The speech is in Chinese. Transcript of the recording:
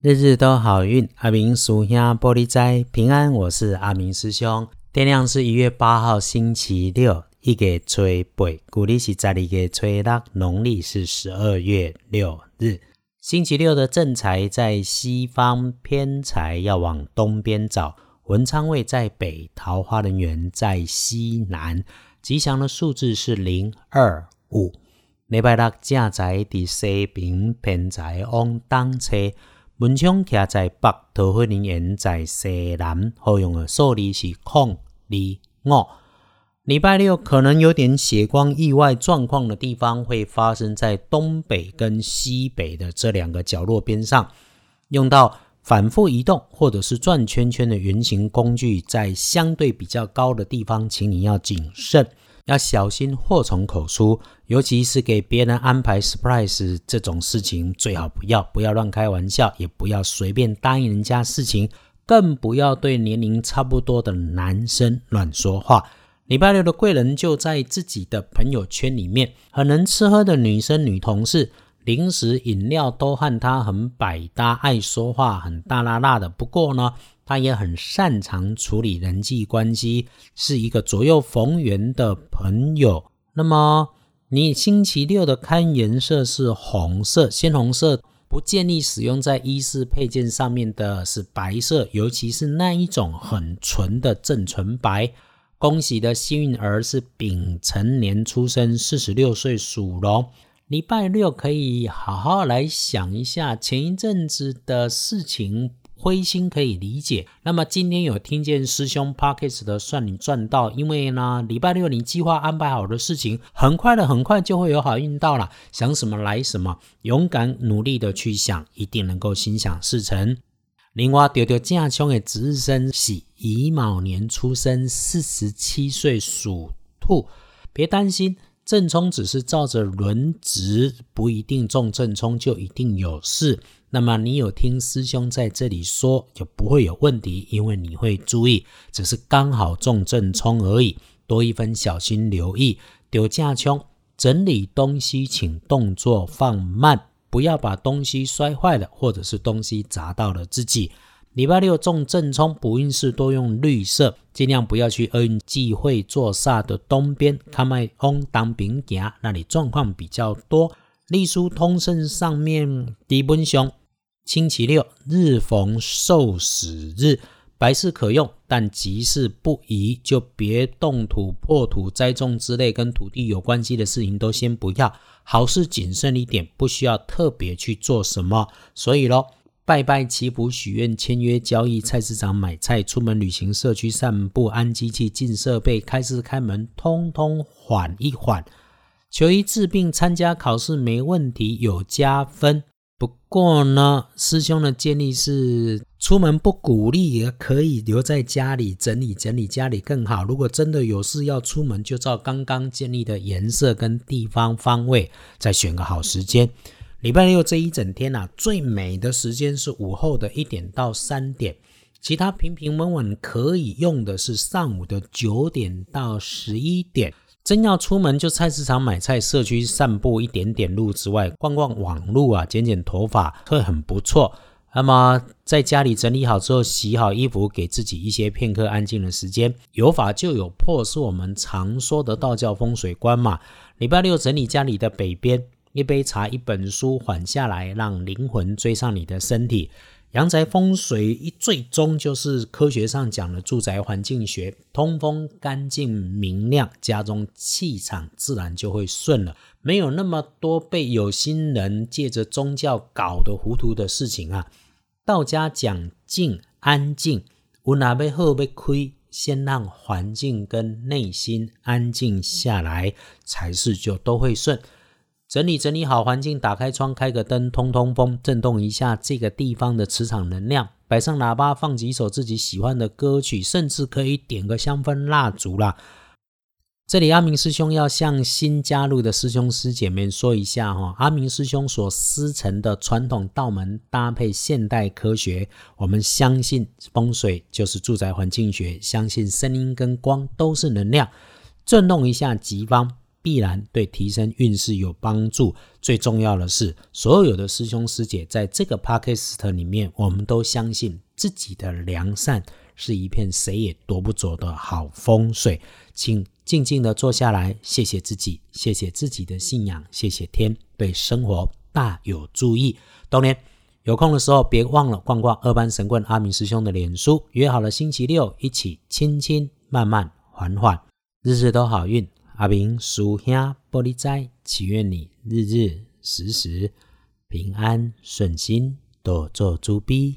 日日都好运，阿明属下玻璃斋平安。我是阿明师兄。天亮是一月八号，星期六，一月初八，古历是十二月初六，农历是十二月六日。星期六的正财在西方，偏财要往东边找。文昌位在北，桃花人缘在西南。吉祥的数字是零二五。礼拜六正财伫西边，偏财往东车。文昌徛在北，桃花人缘在西南，好用的数字是空、二、五。礼拜六可能有点血光意外状况的地方，会发生在东北跟西北的这两个角落边上。用到反复移动或者是转圈圈的圆形工具，在相对比较高的地方，请你要谨慎。要小心祸从口出，尤其是给别人安排 surprise 这种事情，最好不要不要乱开玩笑，也不要随便答应人家事情，更不要对年龄差不多的男生乱说话。礼拜六的贵人就在自己的朋友圈里面，很能吃喝的女生、女同事，零食、饮料都和他很百搭，爱说话，很大拉拉的。不过呢。他也很擅长处理人际关系，是一个左右逢源的朋友。那么，你星期六的看颜色是红色，鲜红色不建议使用在衣饰配件上面的是白色，尤其是那一种很纯的正纯白。恭喜的幸运儿是丙辰年出生，四十六岁属龙。礼拜六可以好好来想一下前一阵子的事情。灰心可以理解。那么今天有听见师兄 Parkes 的，算你赚到。因为呢，礼拜六你计划安排好的事情，很快的，很快就会有好运到了。想什么来什么，勇敢努力的去想，一定能够心想事成。另外，丢丢正凶的值日生喜乙卯年出生，四十七岁属兔，别担心。正冲只是照着轮值，不一定中正冲就一定有事。那么你有听师兄在这里说，就不会有问题，因为你会注意，只是刚好中正冲而已。多一分小心留意，丢架冲整理东西，请动作放慢，不要把东西摔坏了，或者是东西砸到了自己。礼拜六中正冲，补运势多用绿色，尽量不要去厄运忌讳坐煞的东边，看麦翁当兵行，那里状况比较多。隶书通胜上面基本上，星期六日逢受死日，白事可用，但吉事不宜，就别动土、破土、栽种之类跟土地有关系的事情都先不要。好事谨慎一点，不需要特别去做什么。所以喽。拜拜祈福许愿签约交易菜市场买菜出门旅行社区散步安机器进设备开市开门通通缓一缓。求医治病参加考试没问题有加分。不过呢，师兄的建议是出门不鼓励，也可以留在家里整理整理家里更好。如果真的有事要出门，就照刚刚建立的颜色跟地方方位，再选个好时间。礼拜六这一整天呐，最美的时间是午后的一点到三点，其他平平稳稳可以用的是上午的九点到十一点。真要出门，就菜市场买菜，社区散步一点点路之外，逛逛网路啊，剪剪头发会很不错。那么在家里整理好之后，洗好衣服，给自己一些片刻安静的时间。有法就有破，是我们常说的道教风水观嘛。礼拜六整理家里的北边。一杯茶，一本书，缓下来，让灵魂追上你的身体。阳宅风水一最终就是科学上讲的住宅环境学，通风、干净、明亮，家中气场自然就会顺了，没有那么多被有心人借着宗教搞得糊涂的事情啊。道家讲静安静，无哪被后被亏，先让环境跟内心安静下来，才是就都会顺。整理整理好环境，打开窗，开个灯，通通风，震动一下这个地方的磁场能量。摆上喇叭，放几首自己喜欢的歌曲，甚至可以点个香氛蜡烛啦。这里阿明师兄要向新加入的师兄师姐妹说一下哈，阿明师兄所师承的传统道门搭配现代科学，我们相信风水就是住宅环境学，相信声音跟光都是能量，震动一下吉方。必然对提升运势有帮助。最重要的是，所有的师兄师姐在这个 podcast 里面，我们都相信自己的良善是一片谁也夺不走的好风水。请静静的坐下来，谢谢自己，谢谢自己的信仰，谢谢天，对生活大有注意。冬年有空的时候，别忘了逛逛二班神棍阿明师兄的脸书，约好了星期六一起轻轻慢慢缓缓，日日都好运。阿明叔兄玻璃斋，祈愿你日日时时平安顺心，多做猪逼。